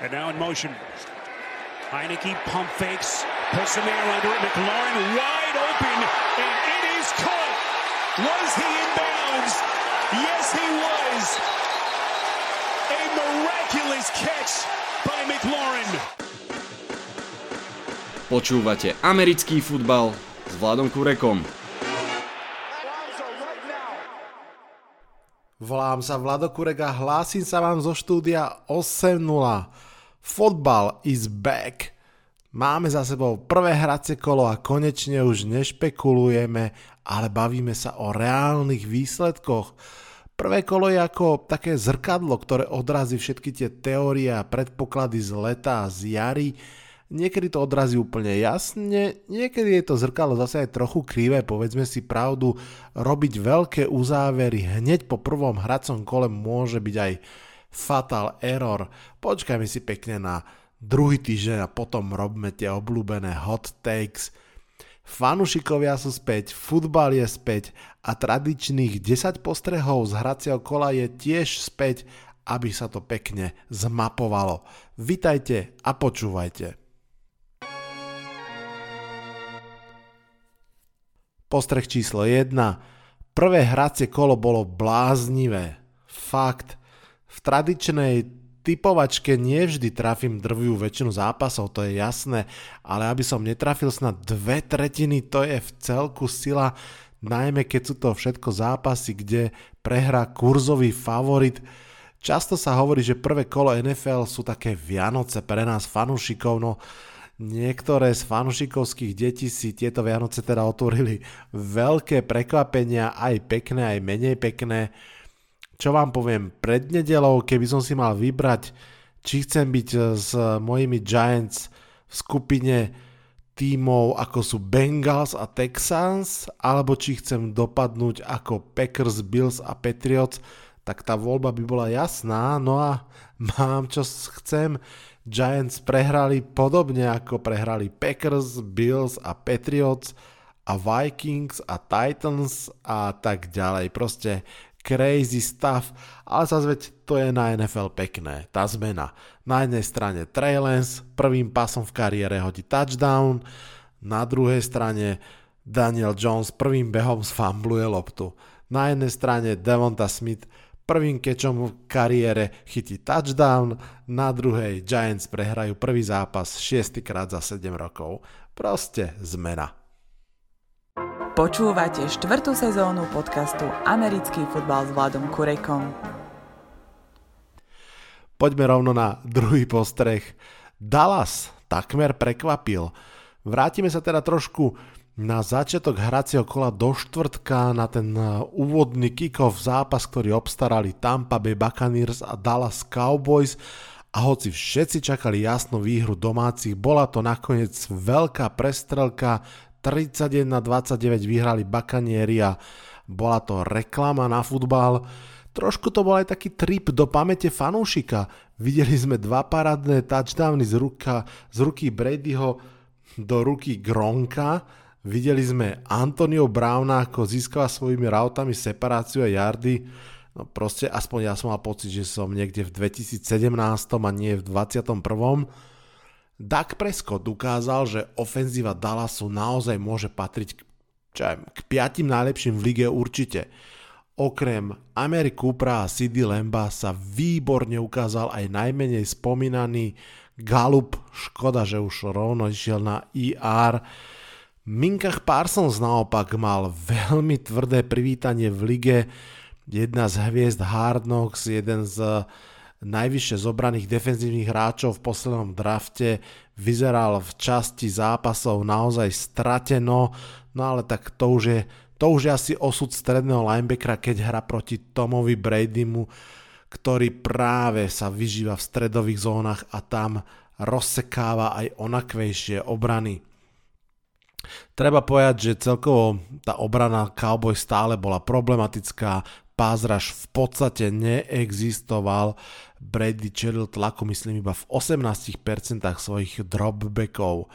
And now in motion. Heineke pump fakes, puts some air under it. McLaurin wide open, and it is caught. Was he in bounds? Yes, he was. A miraculous catch by McLaurin. Počúvate americký futbal s Vladom Kurekom. Volám sa Vlado Kurek a hlásim sa vám zo štúdia 8.0. Football is back. Máme za sebou prvé hracie kolo a konečne už nešpekulujeme, ale bavíme sa o reálnych výsledkoch. Prvé kolo je ako také zrkadlo, ktoré odrazí všetky tie teórie a predpoklady z leta a z jary. Niekedy to odrazí úplne jasne, niekedy je to zrkadlo zase aj trochu krivé, povedzme si pravdu, robiť veľké uzávery hneď po prvom hracom kole môže byť aj fatal error. Počkajme si pekne na druhý týždeň a potom robme tie obľúbené hot takes. Fanušikovia sú späť, futbal je späť a tradičných 10 postrehov z hracieho kola je tiež späť, aby sa to pekne zmapovalo. Vitajte a počúvajte. Postreh číslo 1. Prvé hracie kolo bolo bláznivé. Fakt. V tradičnej typovačke nevždy trafím drvivú väčšinu zápasov, to je jasné, ale aby som netrafil snad dve tretiny, to je v celku sila, najmä keď sú to všetko zápasy, kde prehrá kurzový favorit. Často sa hovorí, že prvé kolo NFL sú také Vianoce pre nás fanúšikov, no niektoré z fanušikovských detí si tieto Vianoce teda otvorili veľké prekvapenia, aj pekné, aj menej pekné čo vám poviem, pred nedelou, keby som si mal vybrať, či chcem byť eh, s mojimi Giants v skupine tímov ako sú Bengals a Texans, alebo či chcem dopadnúť ako Packers, Bills a Patriots, tak tá voľba by bola jasná. No a mám čo chcem. Giants prehrali podobne ako prehrali Packers, Bills a Patriots a Vikings a Titans a tak ďalej. Proste crazy stuff, ale zase veď to je na NFL pekné, tá zmena. Na jednej strane Trey Lance prvým pasom v kariére hodí touchdown, na druhej strane Daniel Jones prvým behom sfambluje loptu. Na jednej strane Devonta Smith prvým kečom v kariére chytí touchdown, na druhej Giants prehrajú prvý zápas 6 krát za 7 rokov. Proste zmena. Počúvate štvrtú sezónu podcastu Americký futbal s Vladom Kurekom. Poďme rovno na druhý postreh. Dallas takmer prekvapil. Vrátime sa teda trošku na začiatok hracieho kola do štvrtka na ten uh, úvodný kick-off zápas, ktorý obstarali Tampa Bay Buccaneers a Dallas Cowboys a hoci všetci čakali jasnú výhru domácich, bola to nakoniec veľká prestrelka 31 29 vyhrali Bakanieri a bola to reklama na futbal. Trošku to bol aj taký trip do pamäte fanúšika. Videli sme dva parádne touchdowny z, ruka, z ruky Bradyho do ruky Gronka. Videli sme Antonio Browna, ako získava svojimi rautami separáciu a yardy. No proste, aspoň ja som mal pocit, že som niekde v 2017 a nie v 21. Dak Prescott ukázal, že ofenzíva Dallasu naozaj môže patriť k, čo aj, k piatim najlepším v lige určite. Okrem Amery Coopera a CD Lemba sa výborne ukázal aj najmenej spomínaný Galup, škoda, že už rovno išiel na IR. Minkach Parsons naopak mal veľmi tvrdé privítanie v lige, jedna z hviezd Hard Knocks, jeden z najvyššie zobraných defenzívnych hráčov v poslednom drafte, vyzeral v časti zápasov naozaj strateno, no ale tak to už je, to už je asi osud stredného linebackera, keď hra proti Tomovi Bradymu, ktorý práve sa vyžíva v stredových zónach a tam rozsekáva aj onakvejšie obrany. Treba povedať, že celkovo tá obrana Cowboy stále bola problematická, pázraž v podstate neexistoval. Brady čelil tlaku, myslím, iba v 18% svojich dropbackov.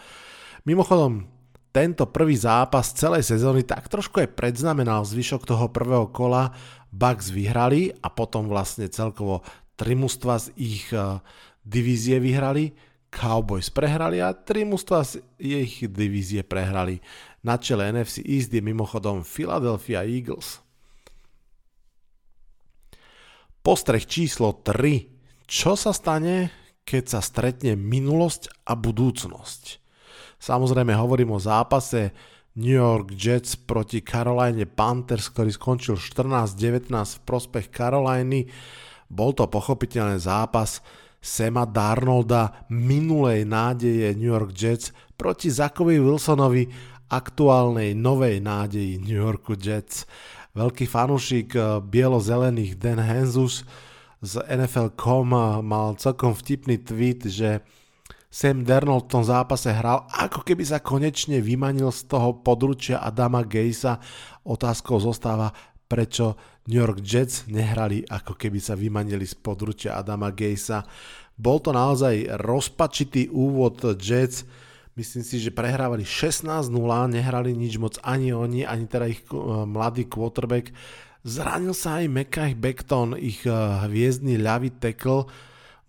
Mimochodom, tento prvý zápas celej sezóny tak trošku aj predznamenal zvyšok toho prvého kola. Bucks vyhrali a potom vlastne celkovo tri mužstva z ich eh, divízie vyhrali, Cowboys prehrali a tri mužstva z ich divízie prehrali. Na čele NFC East je mimochodom Philadelphia Eagles. Postreh číslo 3. Čo sa stane, keď sa stretne minulosť a budúcnosť? Samozrejme hovorím o zápase New York Jets proti Caroline Panthers, ktorý skončil 14-19 v prospech Caroliny. Bol to pochopiteľný zápas Sema Darnolda, minulej nádeje New York Jets proti Zakovi Wilsonovi, aktuálnej novej nádeji New Yorku Jets. Veľký fanúšik eh, bielo-zelených Dan Hanzus z NFL.com eh, mal celkom vtipný tweet, že Sam Darnold v tom zápase hral, ako keby sa konečne vymanil z toho područia Adama Gejsa. Otázkou zostáva, prečo New York Jets nehrali, ako keby sa vymanili z područia Adama Gejsa. Bol to naozaj rozpačitý úvod Jets, myslím si, že prehrávali 16-0, nehrali nič moc ani oni, ani teda ich eh, mladý quarterback. Zranil sa aj Mekaj Beckton, ich eh, hviezdny ľavý tackle,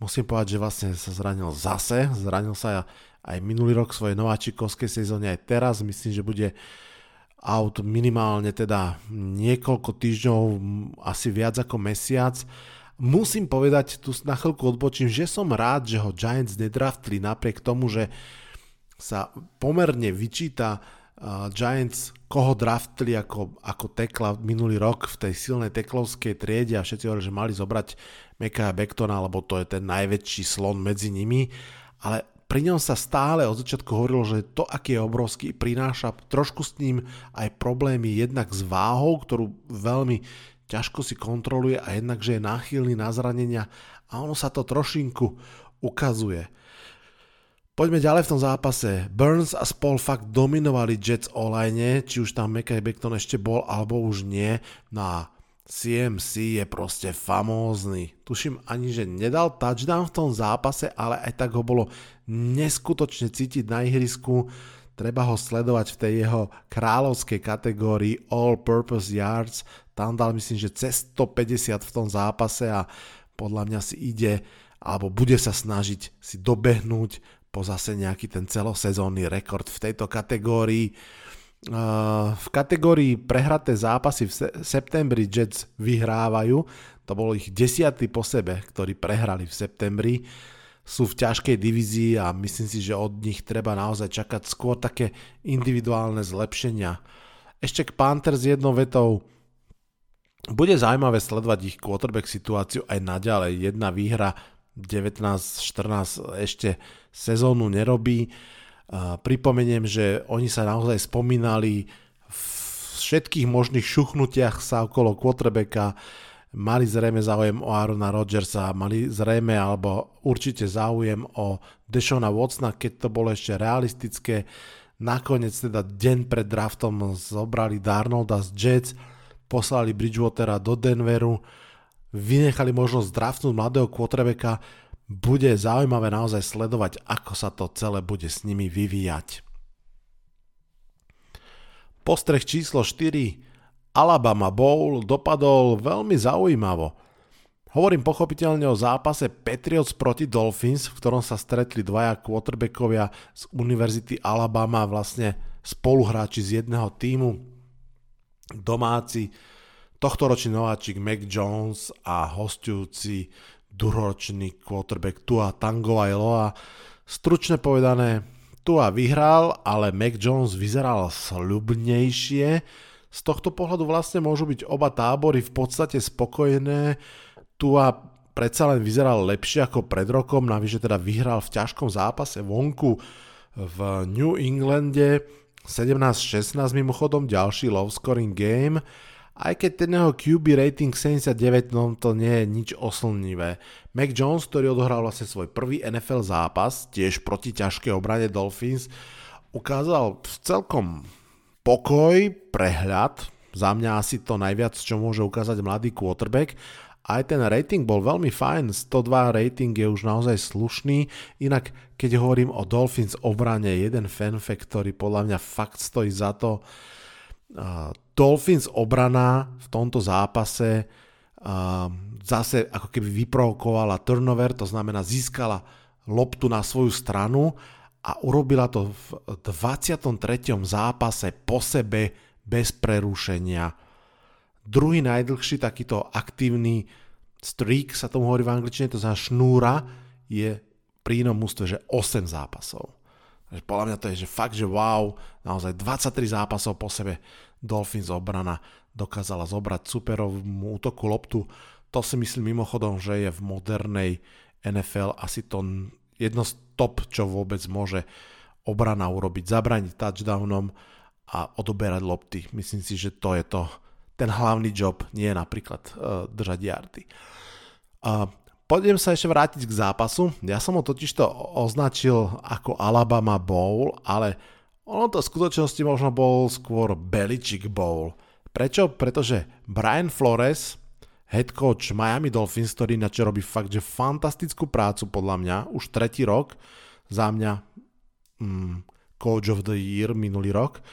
musím povedať, že vlastne sa zranil zase, zranil sa aj minulý rok v svojej nováčikovskej sezóne, aj teraz myslím, že bude out minimálne teda niekoľko týždňov, asi viac ako mesiac. Musím povedať, tu na chvíľku odbočím, že som rád, že ho Giants nedraftli napriek tomu, že sa pomerne vyčíta uh, Giants, koho draftli ako, ako tekla minulý rok v tej silnej teklovskej triede a všetci hovorili, že mali zobrať Meka Bektona, lebo to je ten najväčší slon medzi nimi, ale pri ňom sa stále od začiatku hovorilo, že to, aký je obrovský, prináša trošku s ním aj problémy jednak s váhou, ktorú veľmi ťažko si kontroluje a jednak, že je náchylný na zranenia a ono sa to trošinku ukazuje. Poďme ďalej v tom zápase. Burns a Spol fakt dominovali Jets online, či už tam Mekaj Beckton ešte bol, alebo už nie. No a CMC je proste famózny. Tuším ani, že nedal touchdown v tom zápase, ale aj tak ho bolo neskutočne cítiť na ihrisku. Treba ho sledovať v tej jeho kráľovskej kategórii All Purpose Yards. Tam dal myslím, že cez 150 v tom zápase a podľa mňa si ide alebo bude sa snažiť si dobehnúť po zase nejaký ten celosezónny rekord v tejto kategórii. V kategórii prehraté zápasy v septembri Jets vyhrávajú, to bolo ich desiatý po sebe, ktorí prehrali v septembri. Sú v ťažkej divízii a myslím si, že od nich treba naozaj čakať skôr také individuálne zlepšenia. Ešte k Panthers jednou vetou. Bude zaujímavé sledovať ich quarterback situáciu aj naďalej. Jedna výhra 19-14 ešte sezónu nerobí. Pripomeniem, že oni sa naozaj spomínali v všetkých možných šuchnutiach sa okolo quarterbacka, mali zrejme záujem o Arona Rodgersa, mali zrejme alebo určite záujem o Deshona Watsona, keď to bolo ešte realistické. Nakoniec teda deň pred draftom zobrali Darnolda z Jets, poslali Bridgewatera do Denveru, vynechali možnosť draftnúť mladého quarterbacka, bude zaujímavé naozaj sledovať, ako sa to celé bude s nimi vyvíjať. Postreh číslo 4 Alabama Bowl dopadol veľmi zaujímavo. Hovorím pochopiteľne o zápase Patriots proti Dolphins, v ktorom sa stretli dvaja quarterbackovia z Univerzity Alabama, vlastne spoluhráči z jedného týmu, domáci, tohtoročný nováčik Mac Jones a hostujúci druhoročný quarterback Tua Tango Eloa. Stručne povedané, Tua vyhral, ale Mac Jones vyzeral sľubnejšie. Z tohto pohľadu vlastne môžu byť oba tábory v podstate spokojné. Tua predsa len vyzeral lepšie ako pred rokom, navyše teda vyhral v ťažkom zápase vonku v New Englande 17-16 mimochodom, ďalší low scoring game aj keď ten jeho QB rating 79, no to nie je nič oslnivé. Mac Jones, ktorý odohral vlastne svoj prvý NFL zápas, tiež proti ťažkej obrane Dolphins, ukázal celkom pokoj, prehľad, za mňa asi to najviac, čo môže ukázať mladý quarterback. Aj ten rating bol veľmi fajn, 102 rating je už naozaj slušný, inak keď hovorím o Dolphins obrane, jeden fanfact, ktorý podľa mňa fakt stojí za to, Dolphins obrana v tomto zápase zase ako keby vyprovokovala turnover, to znamená získala loptu na svoju stranu a urobila to v 23. zápase po sebe bez prerušenia. Druhý najdlhší takýto aktívny streak, sa tomu hovorí v angličtine, to znamená šnúra, je pri inom mústve, že 8 zápasov. Takže podľa mňa to je, že fakt, že wow, naozaj 23 zápasov po sebe Dolphins obrana dokázala zobrať superovú útoku loptu. To si myslím mimochodom, že je v modernej NFL asi to jedno z top, čo vôbec môže obrana urobiť. Zabraniť touchdownom a odoberať lopty. Myslím si, že to je to, ten hlavný job, nie napríklad uh, držať jardy. Uh, Poďme sa ešte vrátiť k zápasu. Ja som ho totiž to označil ako Alabama Bowl, ale ono to v skutočnosti možno bol skôr Belichick Bowl. Prečo? Pretože Brian Flores, head coach Miami Dolphins, ktorý na čo robí fakt, že fantastickú prácu podľa mňa, už tretí rok, za mňa mm, coach of the year minulý rok,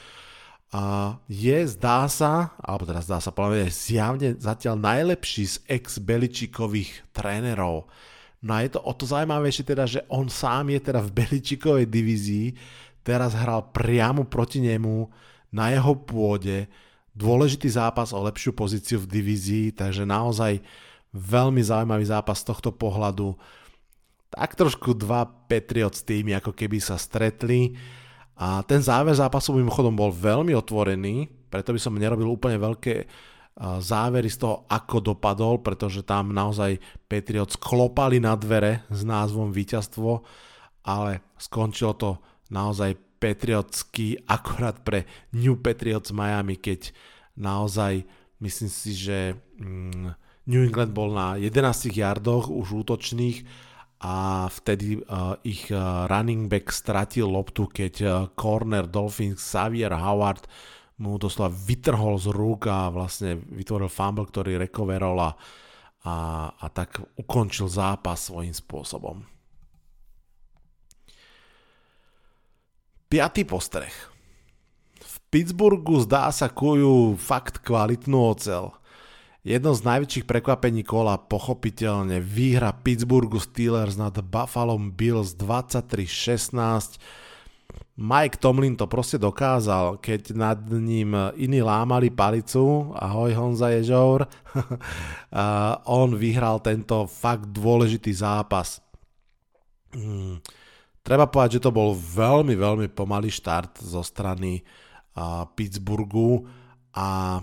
a je, zdá sa, alebo teda zdá sa, povedať, je zjavne zatiaľ najlepší z ex-Beličikových trénerov. No a je to o to zaujímavejšie teda, že on sám je teda v Beličikovej divízii, teraz hral priamo proti nemu na jeho pôde, dôležitý zápas o lepšiu pozíciu v divízii, takže naozaj veľmi zaujímavý zápas z tohto pohľadu. Tak trošku dva Patriots týmy ako keby sa stretli a ten záver zápasu mimochodom bol veľmi otvorený, preto by som nerobil úplne veľké závery z toho, ako dopadol, pretože tam naozaj Patriots klopali na dvere s názvom víťazstvo, ale skončilo to naozaj patriotsky akorát pre New Patriots Miami, keď naozaj myslím si, že mm, New England bol na 11 yardoch už útočných a vtedy uh, ich uh, running back stratil loptu, keď uh, corner Dolphins Xavier Howard mu doslova vytrhol z rúk a vlastne vytvoril fumble, ktorý recoverol a, a tak ukončil zápas svojím spôsobom. Piatý postreh. V Pittsburghu zdá sa kujú fakt kvalitnú ocel. Jedno z najväčších prekvapení kola pochopiteľne výhra Pittsburghu Steelers nad Buffalo Bills 23-16. Mike Tomlin to proste dokázal, keď nad ním iní lámali palicu, ahoj Honza Ježour, on vyhral tento fakt dôležitý zápas. Hmm. Treba povedať, že to bol veľmi, veľmi pomalý štart zo strany uh, Pittsburghu a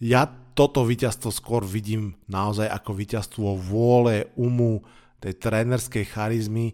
ja toto víťazstvo skôr vidím naozaj ako víťazstvo vôle, umu, tej trénerskej charizmy.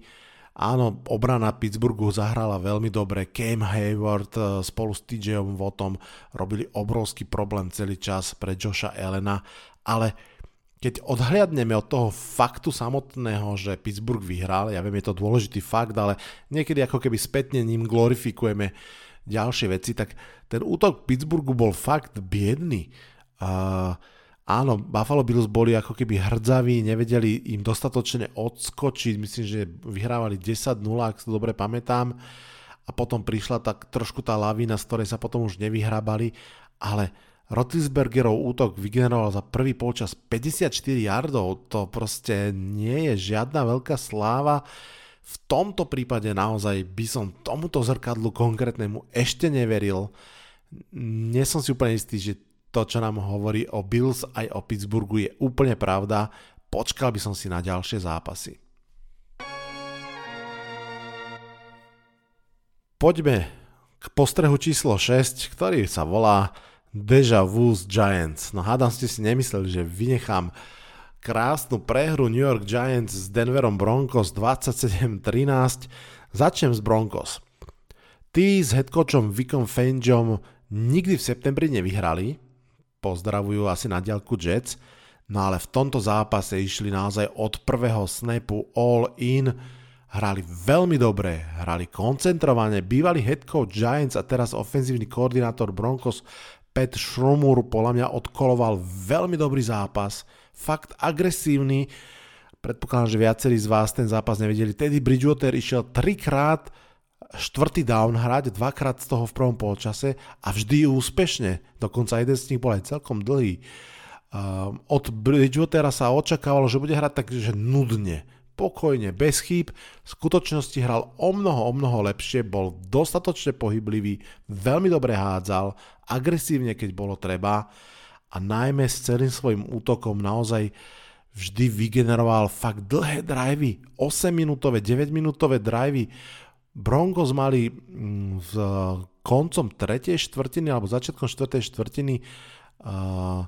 Áno, obrana Pittsburghu zahrala veľmi dobre, Cam Hayward eh, spolu s TJom Votom robili obrovský problém celý čas pre Josha Elena, ale keď odhliadneme od toho faktu samotného, že Pittsburgh vyhral, ja viem, je to dôležitý fakt, ale niekedy ako keby spätne ním glorifikujeme ďalšie veci, tak ten útok Pittsburghu bol fakt biedný. Uh, áno, Buffalo Bills boli ako keby hrdzaví, nevedeli im dostatočne odskočiť, myslím, že vyhrávali 10-0, ak to dobre pamätám, a potom prišla tak trošku tá lavína, z ktorej sa potom už nevyhrábali, ale Rotisbergerov útok vygeneroval za prvý polčas 54 yardov, to proste nie je žiadna veľká sláva. V tomto prípade naozaj by som tomuto zrkadlu konkrétnemu ešte neveril. Nie som si úplne istý, že to, čo nám hovorí o Bills aj o Pittsburghu je úplne pravda. Počkal by som si na ďalšie zápasy. Poďme k postrehu číslo 6, ktorý sa volá Deja Vu z Giants. No hádam ste si nemysleli, že vynechám krásnu prehru New York Giants s Denverom Broncos 27-13. Začnem s Broncos. Tí s headcoachom Vicom Fangom nikdy v septembri nevyhrali, pozdravujú asi na diaľku Jets, no ale v tomto zápase išli naozaj od prvého snapu all in, hrali veľmi dobre, hrali koncentrovane, bývalý head Giants a teraz ofenzívny koordinátor Broncos Pat Schrumur podľa mňa odkoloval veľmi dobrý zápas, fakt agresívny, predpokladám, že viacerí z vás ten zápas nevideli. Teddy Bridgewater išiel trikrát štvrtý down hrať, dvakrát z toho v prvom polčase a vždy úspešne. Dokonca jeden z nich bol aj celkom dlhý. od Bridgewatera sa očakávalo, že bude hrať tak, že nudne, pokojne, bez chýb. V skutočnosti hral o mnoho, o mnoho lepšie, bol dostatočne pohyblivý, veľmi dobre hádzal, agresívne, keď bolo treba a najmä s celým svojim útokom naozaj vždy vygeneroval fakt dlhé drivey, 8 minútové, 9 minútové drivey. Broncos mali mm, v koncom 3. štvrtiny alebo začiatkom 4. štvrtiny uh,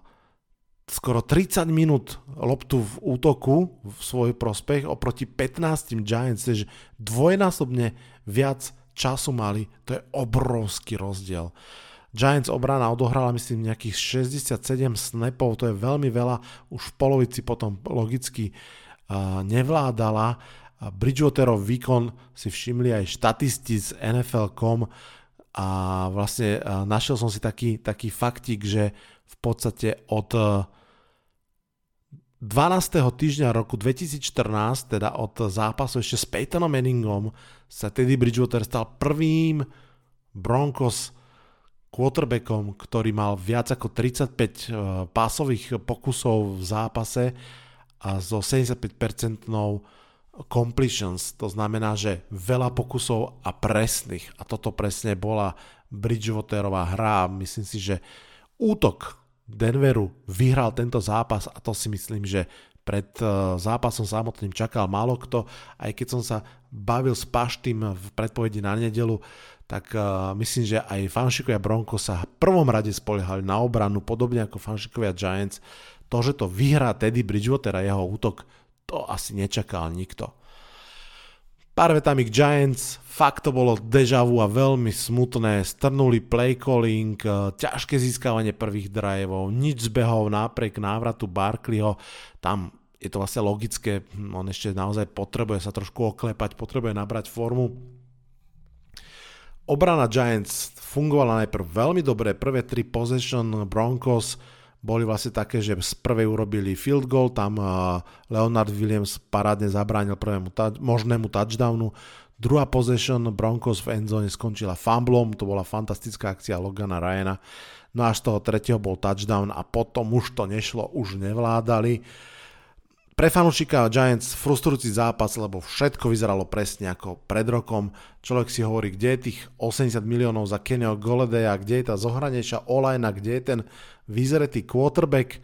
skoro 30 minút loptu v útoku v svoj prospech oproti 15 Giants, takže dvojnásobne viac času mali, to je obrovský rozdiel. Giants obrana odohrala myslím nejakých 67 snapov, to je veľmi veľa, už v polovici potom logicky uh, nevládala. Bridgewaterov výkon si všimli aj štatisti z NFL.com a vlastne uh, našiel som si taký, taký faktik, že v podstate od uh, 12. týždňa roku 2014, teda od zápasu ešte s Peytonom Manningom, sa Teddy Bridgewater stal prvým Broncos quarterbackom, ktorý mal viac ako 35 eh, pásových pokusov v zápase a so 75% completions. To znamená, že veľa pokusov a presných. A toto presne bola Bridgewaterová hra. Myslím si, že útok Denveru vyhral tento zápas a to si myslím, že pred eh, zápasom samotným čakal málo kto, aj keď som sa bavil s Paštým v predpovedi na nedelu, tak uh, myslím, že aj fanšikovia Bronco sa v prvom rade spoliehali na obranu, podobne ako fanšikovia Giants. To, že to vyhrá Teddy Bridgewater a jeho útok, to asi nečakal nikto. Pár vetami k Giants, fakt to bolo deja vu a veľmi smutné, strnuli play calling, e, ťažké získavanie prvých driveov, nič zbehov napriek návratu Barkleyho, tam je to vlastne logické, hm, on ešte naozaj potrebuje sa trošku oklepať, potrebuje nabrať formu. Obrana Giants fungovala najprv veľmi dobre, prvé tri possession Broncos boli vlastne také, že z prvej urobili field goal, tam Leonard Williams parádne zabránil prvému ta- možnému touchdownu, druhá possession Broncos v endzone skončila fumblom, to bola fantastická akcia Logana Ryana, no až z toho tretieho bol touchdown a potom už to nešlo, už nevládali. Pre fanúšika Giants frustrujúci zápas, lebo všetko vyzeralo presne ako pred rokom. Človek si hovorí, kde je tých 80 miliónov za Kenio Goledeja, kde je tá zohranejšia olajna, kde je ten vyzretý quarterback.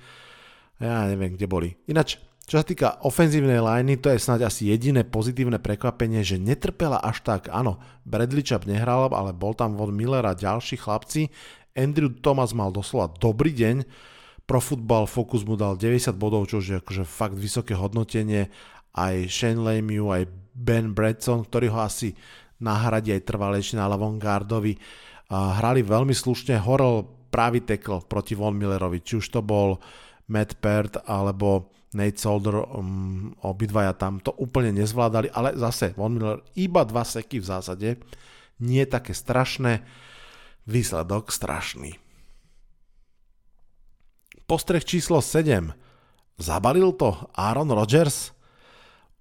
Ja neviem, kde boli. Ináč, čo sa týka ofenzívnej liney, to je snáď asi jediné pozitívne prekvapenie, že netrpela až tak. Áno, Bradley Chubb nehral, ale bol tam Von a ďalší chlapci. Andrew Thomas mal doslova dobrý deň, Pro Football Focus mu dal 90 bodov, čo je akože fakt vysoké hodnotenie. Aj Shane Lemieux, aj Ben Bradson, ktorý ho asi nahradí aj trvalejšie na ľavom gardovi. Hrali veľmi slušne, horol pravý tekl proti Von Millerovi, či už to bol Matt Peart alebo Nate Solder, um, obidvaja tam to úplne nezvládali, ale zase Von Miller iba dva seky v zásade, nie také strašné, výsledok strašný. Postreh číslo 7. Zabalil to Aaron Rodgers?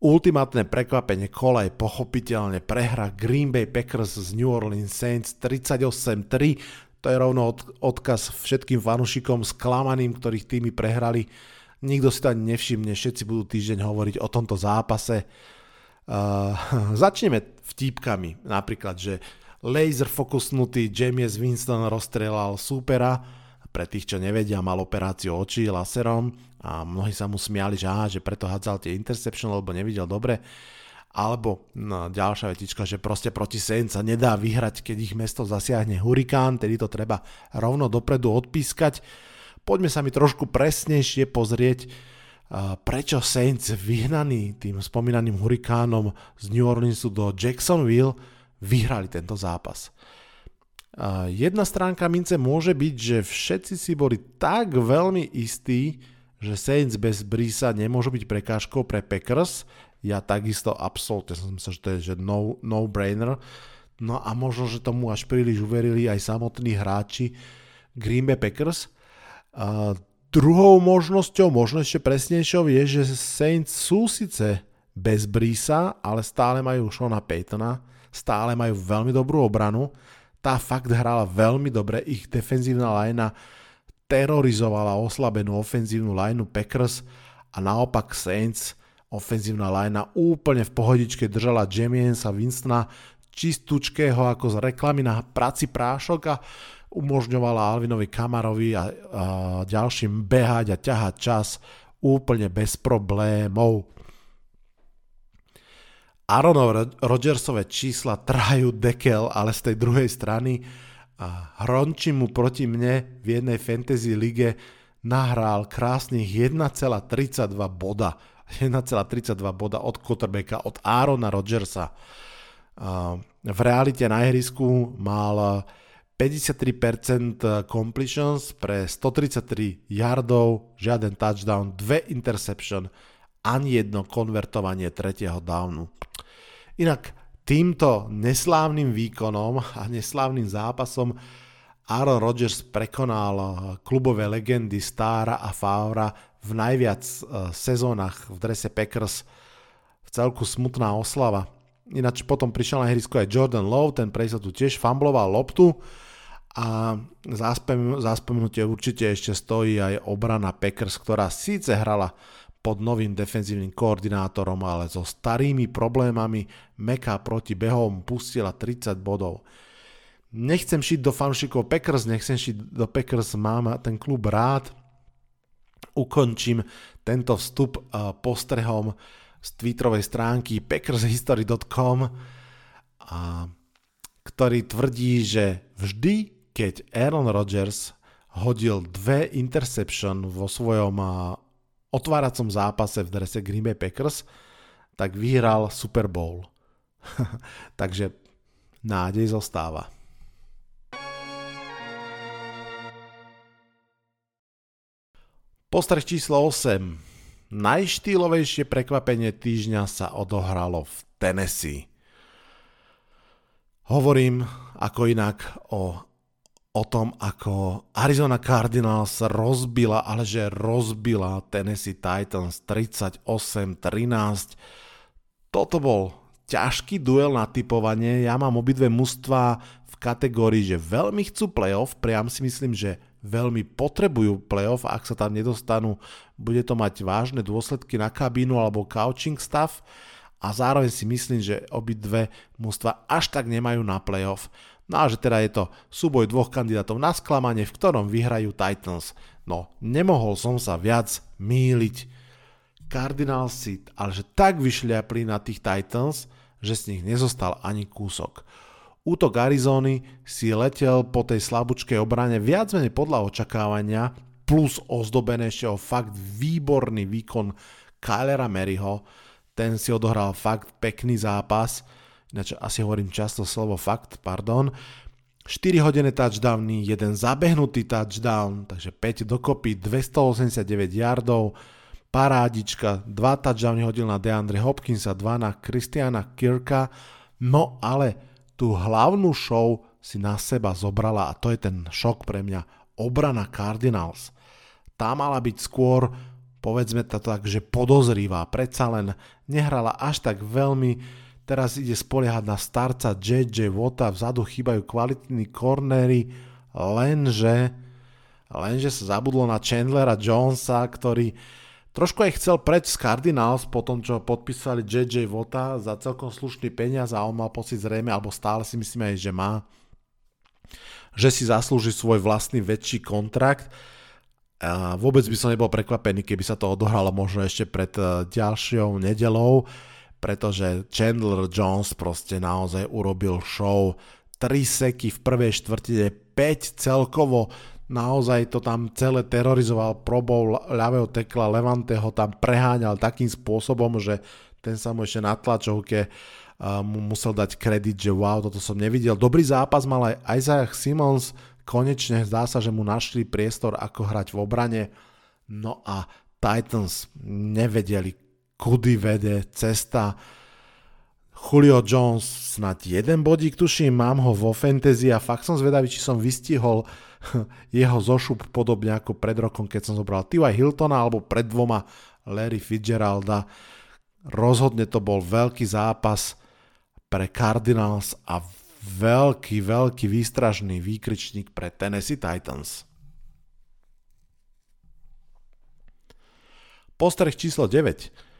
Ultimátne prekvapenie kola je pochopiteľne prehra Green Bay Packers z New Orleans Saints 38-3. To je rovno od, odkaz všetkým fanúšikom sklamaným, ktorých týmy prehrali. Nikto si to ani nevšimne, všetci budú týždeň hovoriť o tomto zápase. Uh, začneme vtípkami, napríklad, že laser fokusnutý James Winston rozstrelal súpera, pre tých, čo nevedia, mal operáciu očí laserom a mnohí sa mu smiali, že, aha, že preto hádzal tie interception, lebo nevidel dobre. Alebo no, ďalšia vetička, že proste proti Saints sa nedá vyhrať, keď ich mesto zasiahne hurikán, tedy to treba rovno dopredu odpískať. Poďme sa mi trošku presnejšie pozrieť, prečo Saints vyhnaní tým spomínaným hurikánom z New Orleansu do Jacksonville vyhrali tento zápas. Jedna stránka mince môže byť, že všetci si boli tak veľmi istí, že Saints bez Brisa nemôžu byť prekážkou pre Packers. Ja takisto absolútne som myslel, že to je že no, no-brainer. No a možno, že tomu až príliš uverili aj samotní hráči Green Bay Packers. A druhou možnosťou, možno ešte presnejšou, je, že Saints sú síce bez Brisa, ale stále majú Shona Paytona, stále majú veľmi dobrú obranu tá fakt hrala veľmi dobre, ich defenzívna lajna terorizovala oslabenú ofenzívnu lineu Packers a naopak Saints ofenzívna linea úplne v pohodičke držala Jamiensa Winstona čistúčkého ako z reklamy na praci prášok a umožňovala Alvinovi Kamarovi a, a ďalším behať a ťahať čas úplne bez problémov. Aaronov Rodgersové čísla trhajú dekel, ale z tej druhej strany a hronči mu proti mne v jednej fantasy lige nahral krásnych 1,32 boda. 1,32 boda od quarterbacka, od Aarona Rodgersa. V realite na ihrisku mal 53% completions pre 133 yardov, žiaden touchdown, dve interception, ani jedno konvertovanie tretieho downu. Inak týmto neslávnym výkonom a neslávnym zápasom Aaron Rodgers prekonal eh, klubové legendy Stára a Favra v najviac eh, sezónach v drese Packers. V celku smutná oslava. Ináč potom prišiel na ihrisko aj Jordan Lowe, ten prej sa tu tiež fambloval loptu a za, spomenutie určite ešte stojí aj obrana Packers, ktorá síce hrala pod novým defenzívnym koordinátorom, ale so starými problémami Meka proti behom pustila 30 bodov. Nechcem šiť do fanšikov Packers, nechcem šiť do Packers, mám ten klub rád. Ukončím tento vstup postrehom z Twitterovej stránky packershistory.com, ktorý tvrdí, že vždy, keď Aaron Rodgers hodil dve interception vo svojom otváracom zápase v drese Green Bay Packers, tak vyhral Super Bowl. Takže nádej zostáva. Postreh číslo 8. Najštýlovejšie prekvapenie týždňa sa odohralo v Tennessee. Hovorím ako inak o, o tom, ako Arizona Cardinals rozbila, ale že rozbila Tennessee Titans 38-13. Toto bol ťažký duel na typovanie. Ja mám obidve mužstva v kategórii, že veľmi chcú playoff, priam si myslím, že veľmi potrebujú playoff, ak sa tam nedostanú, bude to mať vážne dôsledky na kabínu alebo couching stav a zároveň si myslím, že obidve mústva až tak nemajú na playoff. No a že teda je to súboj dvoch kandidátov na sklamanie, v ktorom vyhrajú Titans. No, nemohol som sa viac míliť. Cardinals si ale že tak vyšliapli na tých Titans, že z nich nezostal ani kúsok. Útok Arizony si letel po tej slabúčkej obrane viac menej podľa očakávania, plus ozdobené ešte o fakt výborný výkon Kylera Maryho. Ten si odohral fakt pekný zápas, ináč asi hovorím často slovo fakt, pardon. 4 hodiny touchdowny, jeden zabehnutý touchdown, takže 5 dokopy, 289 yardov, parádička, 2 touchdowny hodil na DeAndre Hopkinsa, 2 na Christiana Kirka, no ale tú hlavnú show si na seba zobrala a to je ten šok pre mňa, obrana Cardinals. Tá mala byť skôr, povedzme to tak, že podozrivá, predsa len nehrala až tak veľmi, teraz ide spoliehať na starca JJ Vota, vzadu chýbajú kvalitní kornery, lenže, lenže sa zabudlo na Chandlera Jonesa, ktorý Trošku aj chcel preč z Cardinals po tom, čo podpísali JJ Vota za celkom slušný peniaz a on mal pocit zrejme, alebo stále si myslím aj, že má, že si zaslúži svoj vlastný väčší kontrakt. A vôbec by som nebol prekvapený, keby sa to odohralo možno ešte pred e, ďalšou nedelou, pretože Chandler Jones proste naozaj urobil show 3 seky v prvej štvrtine, 5 celkovo naozaj to tam celé terorizoval probou ľavého tekla, Levante ho tam preháňal takým spôsobom, že ten sa mu ešte na tlačovke mu musel dať kredit, že wow, toto som nevidel. Dobrý zápas mal aj Isaiah Simmons, konečne zdá sa, že mu našli priestor, ako hrať v obrane. No a Titans nevedeli, kudy vede cesta. Julio Jones snad jeden bodík, tuším, mám ho vo fantasy a fakt som zvedavý, či som vystihol jeho zošup podobne ako pred rokom, keď som zobral T.Y. Hiltona alebo pred dvoma Larry Fitzgeralda. Rozhodne to bol veľký zápas pre Cardinals a veľký, veľký výstražný výkričník pre Tennessee Titans. Postreh číslo 9.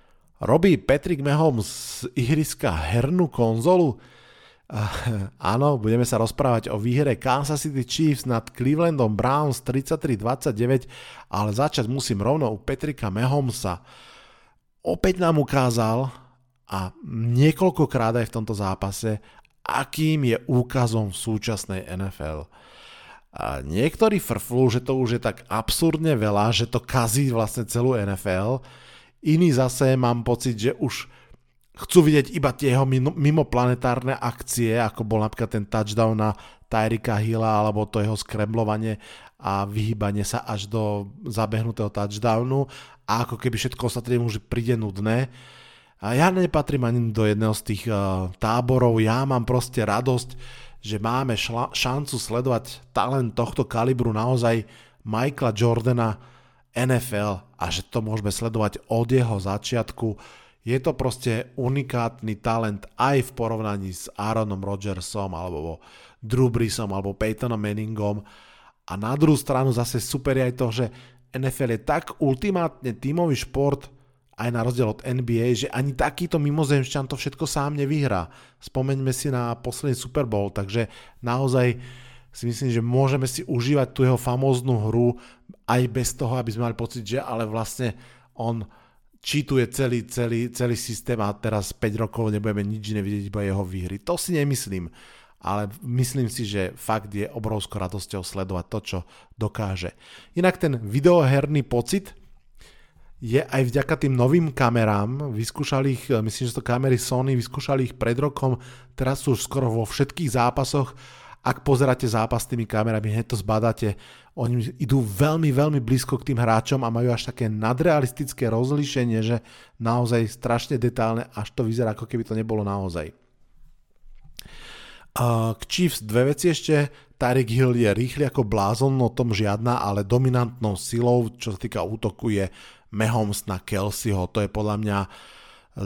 Robí Patrick Mahomes z ihriska hernú konzolu? áno, budeme sa rozprávať o výhre Kansas City Chiefs nad Clevelandom Browns 33-29, ale začať musím rovno u Petrika Mahomesa. Opäť nám ukázal a niekoľkokrát aj v tomto zápase, akým je úkazom v súčasnej NFL. A niektorí frflú, že to už je tak absurdne veľa, že to kazí vlastne celú NFL. Iní zase mám pocit, že už chcú vidieť iba tie jeho mimoplanetárne akcie, ako bol napríklad ten touchdown na Tyrika Hilla, alebo to jeho skremblovanie a vyhýbanie sa až do zabehnutého touchdownu a ako keby všetko ostatné už príde nudné. A ja nepatrím ani do jedného z tých uh, táborov, ja mám proste radosť, že máme šla- šancu sledovať talent tohto kalibru naozaj Michaela Jordana NFL a že to môžeme sledovať od jeho začiatku. Je to proste unikátny talent aj v porovnaní s Aaronom Rodgersom alebo Drew Breesom alebo Peytonom Manningom. A na druhú stranu zase super je aj to, že NFL je tak ultimátne tímový šport, aj na rozdiel od NBA, že ani takýto mimozemšťan to všetko sám nevyhrá. Spomeňme si na posledný Super Bowl, takže naozaj si myslím, že môžeme si užívať tú jeho famóznu hru aj bez toho, aby sme mali pocit, že ale vlastne on čítuje celý, celý, celý systém a teraz 5 rokov nebudeme nič nevidieť, iba jeho výhry. To si nemyslím, ale myslím si, že fakt je obrovskou radosťou sledovať to, čo dokáže. Inak ten videoherný pocit, je aj vďaka tým novým kamerám, vyskúšali ich, myslím, že to kamery Sony, vyskúšali ich pred rokom, teraz sú už skoro vo všetkých zápasoch, ak pozeráte zápas s tými kamerami, hneď to zbadáte, oni idú veľmi, veľmi blízko k tým hráčom a majú až také nadrealistické rozlíšenie, že naozaj strašne detálne, až to vyzerá, ako keby to nebolo naozaj. K Chiefs dve veci ešte. Tyreek Hill je rýchly ako blázon, no tom žiadna, ale dominantnou silou, čo sa týka útoku, je Mahomes na Kelseyho. To je podľa mňa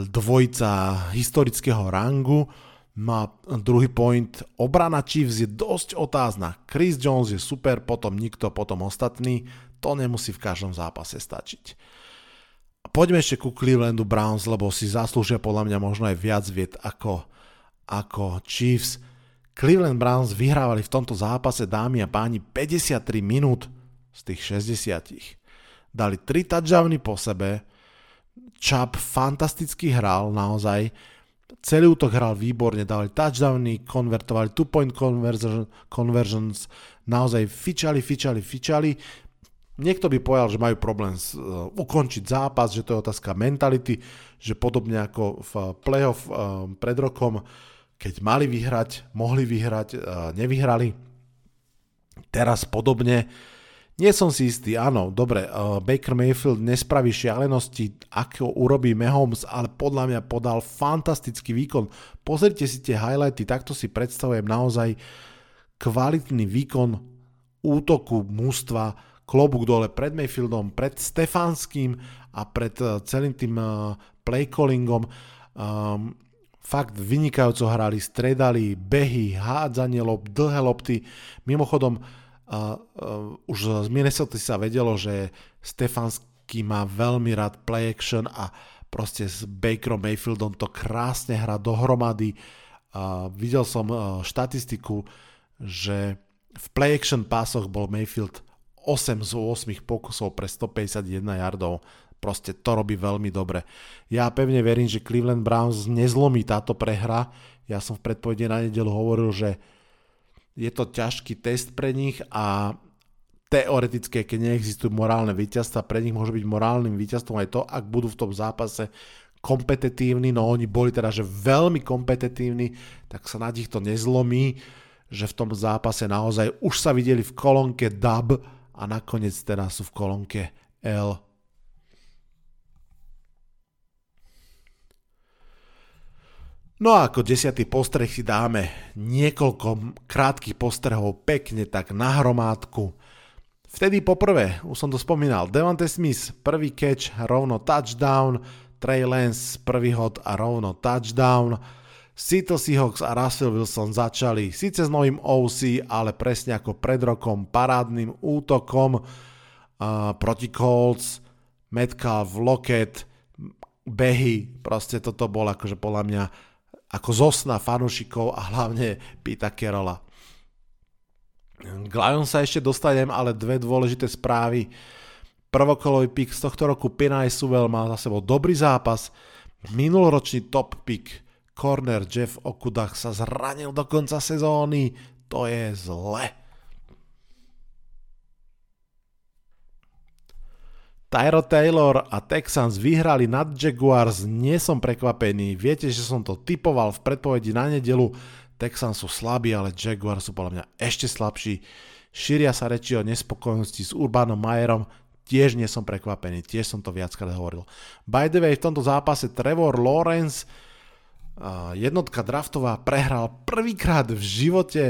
dvojica historického rangu. Má druhý point. Obrana Chiefs je dosť otázna. Chris Jones je super, potom nikto, potom ostatný. To nemusí v každom zápase stačiť. Poďme ešte ku Clevelandu Browns, lebo si zaslúžia podľa mňa možno aj viac viet ako, ako Chiefs. Cleveland Browns vyhrávali v tomto zápase, dámy a páni, 53 minút z tých 60 dali tri touchdowny po sebe, Chubb fantasticky hral, naozaj, celý útok hral výborne, dali touchdowny, konvertovali two-point conversion, conversions, naozaj fičali, fičali, fičali. Niekto by povedal, že majú problém s, uh, ukončiť zápas, že to je otázka mentality, že podobne ako v playoff uh, pred rokom, keď mali vyhrať, mohli vyhrať, uh, nevyhrali. Teraz podobne, nie som si istý, áno, dobre, uh, Baker Mayfield nespraví šialenosti, ako urobí Mahomes, ale podľa mňa podal fantastický výkon. Pozrite si tie highlighty, takto si predstavujem naozaj kvalitný výkon útoku mústva, klobúk dole pred Mayfieldom, pred Stefanským a pred uh, celým tým uh, playcallingom. Um, fakt vynikajúco hrali, stredali, behy, hádzanie lob, dlhé lopty. Mimochodom, Už z Minnesota sa vedelo, že Stefanský má veľmi rád play action a proste s Bakerom Mayfieldom to krásne hrá dohromady. Uh, videl som uh, štatistiku, že v play action pásoch bol Mayfield 8 z 8 pokusov pre 151 yardov. Proste to robí veľmi dobre. Ja pevne verím, že Cleveland Browns nezlomí táto prehra. Ja som v predpovede na nedelu hovoril, že je to ťažký test pre nich a teoretické, keď neexistujú morálne víťazstva, pre nich môže byť morálnym víťazstvom aj to, ak budú v tom zápase kompetitívni, no oni boli teda, že veľmi kompetitívni, tak sa na nich to nezlomí, že v tom zápase naozaj už sa videli v kolónke DAB a nakoniec teraz sú v kolónke L. No a ako desiatý postreh si dáme niekoľko krátkých postrehov pekne tak na hromádku. Vtedy poprvé, už som to spomínal, Devante Smith, prvý catch, rovno touchdown, Trey Lance, prvý hod a rovno touchdown. Seattle Seahawks a Russell Wilson začali síce s novým OC, ale presne ako pred rokom parádnym útokom uh, proti Colts Metcalf, Lockett, behy, proste toto bol akože podľa mňa ako zosna fanúšikov a hlavne Pita Kerola. K Lion sa ešte dostanem, ale dve dôležité správy. Prvokolový pick z tohto roku Pinay Suvel mal za sebou dobrý zápas. Minuloročný top pick corner Jeff Okudach sa zranil do konca sezóny. To je zle. Tyro Taylor a Texans vyhrali nad Jaguars, nie som prekvapený. Viete, že som to typoval v predpovedi na nedelu. Texans sú slabí, ale Jaguars sú podľa mňa ešte slabší. Šíria sa reči o nespokojnosti s Urbanom Mayerom, tiež nie som prekvapený, tiež som to viackrát hovoril. By the way, v tomto zápase Trevor Lawrence, jednotka draftová, prehral prvýkrát v živote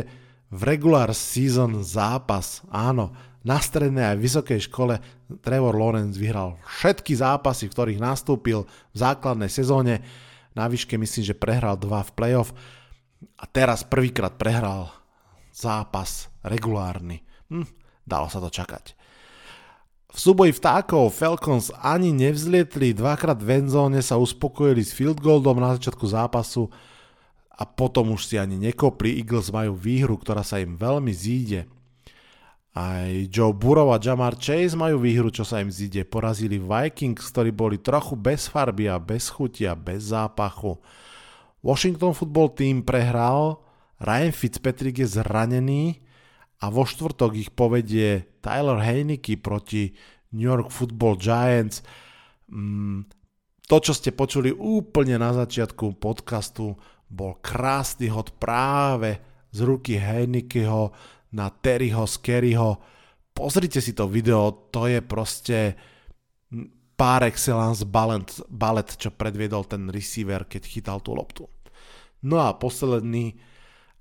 v regular season zápas. Áno, na strednej aj vysokej škole Trevor Lawrence vyhral všetky zápasy, v ktorých nastúpil v základnej sezóne. Na výške myslím, že prehral dva v playoff a teraz prvýkrát prehral zápas regulárny. Hm, dalo sa to čakať. V súboji vtákov Falcons ani nevzlietli, dvakrát v endzóne sa uspokojili s field goldom na začiatku zápasu a potom už si ani nekopli. Eagles majú výhru, ktorá sa im veľmi zíde. Aj Joe Burrow a Jamar Chase majú výhru, čo sa im zíde. Porazili Vikings, ktorí boli trochu bez farby a bez chutia, bez zápachu. Washington football team prehral, Ryan Fitzpatrick je zranený a vo štvrtok ich povedie Tyler Heineke proti New York Football Giants. Mm, to, čo ste počuli úplne na začiatku podcastu, bol krásny hod práve z ruky Heinekeho na Terryho Skerryho. Pozrite si to video, to je proste par excellence balet, balet, čo predviedol ten receiver, keď chytal tú loptu. No a posledný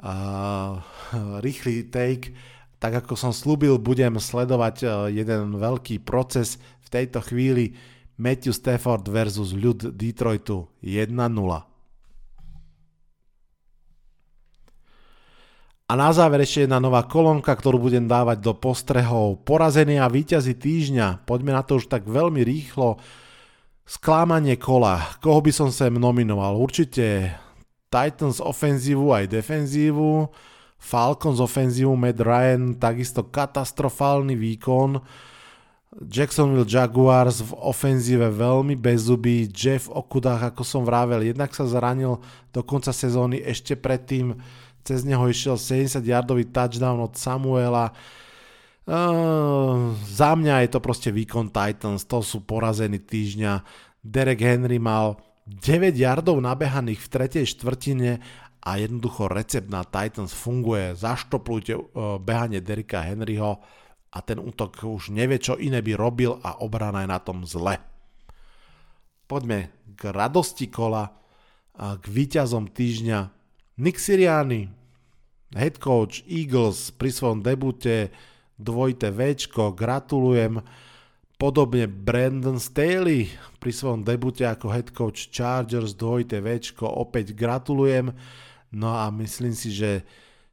uh, rýchly take, tak ako som slúbil, budem sledovať uh, jeden veľký proces v tejto chvíli Matthew Stafford versus ľud Detroitu 1-0. A na záver ešte jedna nová kolónka, ktorú budem dávať do postrehov. Porazení a víťazi týždňa. Poďme na to už tak veľmi rýchlo. Sklámanie kola. Koho by som sem nominoval? Určite Titans ofenzívu aj defenzívu. Falcons ofenzívu Matt Ryan, takisto katastrofálny výkon. Jacksonville Jaguars v ofenzíve veľmi bezzubý. Jeff Okudach, ako som vravel, jednak sa zranil do konca sezóny ešte predtým cez neho išiel 70-yardový touchdown od Samuela. Uh, za mňa je to proste výkon Titans, to sú porazení týždňa. Derek Henry mal 9 yardov nabehaných v tretej štvrtine a jednoducho recept na Titans funguje. Zaštoplujte uh, behanie Derika Henryho a ten útok už nevie, čo iné by robil a obrana je na tom zle. Poďme k radosti kola k výťazom týždňa Nick Siriani, head coach Eagles pri svojom debute dvojité Včko, gratulujem. Podobne Brandon Staley pri svojom debute ako head coach Chargers dvojité Včko, opäť gratulujem. No a myslím si, že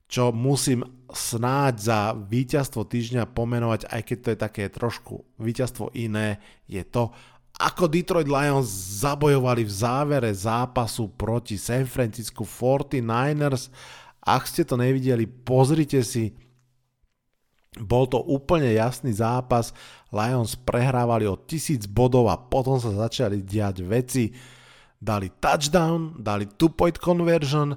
čo musím snáď za víťazstvo týždňa pomenovať, aj keď to je také trošku víťazstvo iné, je to, ako Detroit Lions zabojovali v závere zápasu proti San Francisco 49ers. Ak ste to nevideli, pozrite si. Bol to úplne jasný zápas. Lions prehrávali o tisíc bodov a potom sa začali diať veci. Dali touchdown, dali two-point conversion,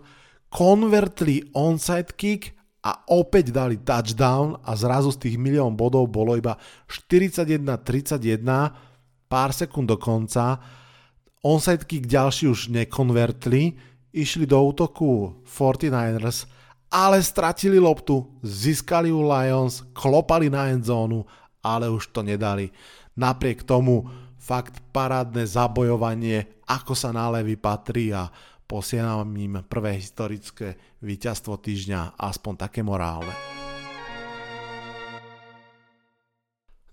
konvertli onside kick a opäť dali touchdown a zrazu z tých milión bodov bolo iba 41-31 pár sekúnd do konca, onside kick ďalší už nekonvertli, išli do útoku 49ers, ale stratili loptu, získali u Lions, klopali na endzónu, ale už to nedali. Napriek tomu fakt parádne zabojovanie, ako sa na levy patrí a posielam im prvé historické víťazstvo týždňa, aspoň také morálne.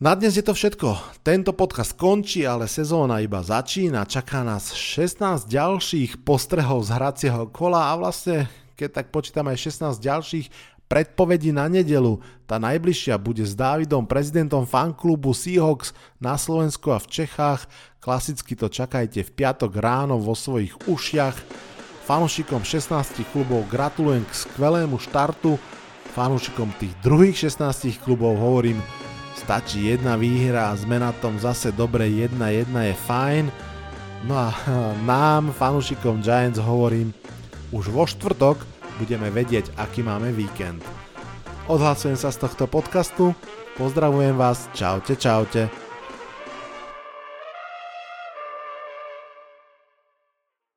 Na dnes je to všetko. Tento podcast končí, ale sezóna iba začína. Čaká nás 16 ďalších postrehov z hracieho kola a vlastne, keď tak počítame aj 16 ďalších predpovedi na nedelu. Tá najbližšia bude s Dávidom, prezidentom fanklubu Seahawks na Slovensku a v Čechách. Klasicky to čakajte v piatok ráno vo svojich ušiach. Fanúšikom 16 klubov gratulujem k skvelému štartu. Fanúšikom tých druhých 16 klubov hovorím, stačí jedna výhra a sme na tom zase dobre 1-1 je fajn. No a nám, fanúšikom Giants, hovorím, už vo štvrtok budeme vedieť, aký máme víkend. Odhlasujem sa z tohto podcastu, pozdravujem vás, čaute, čaute.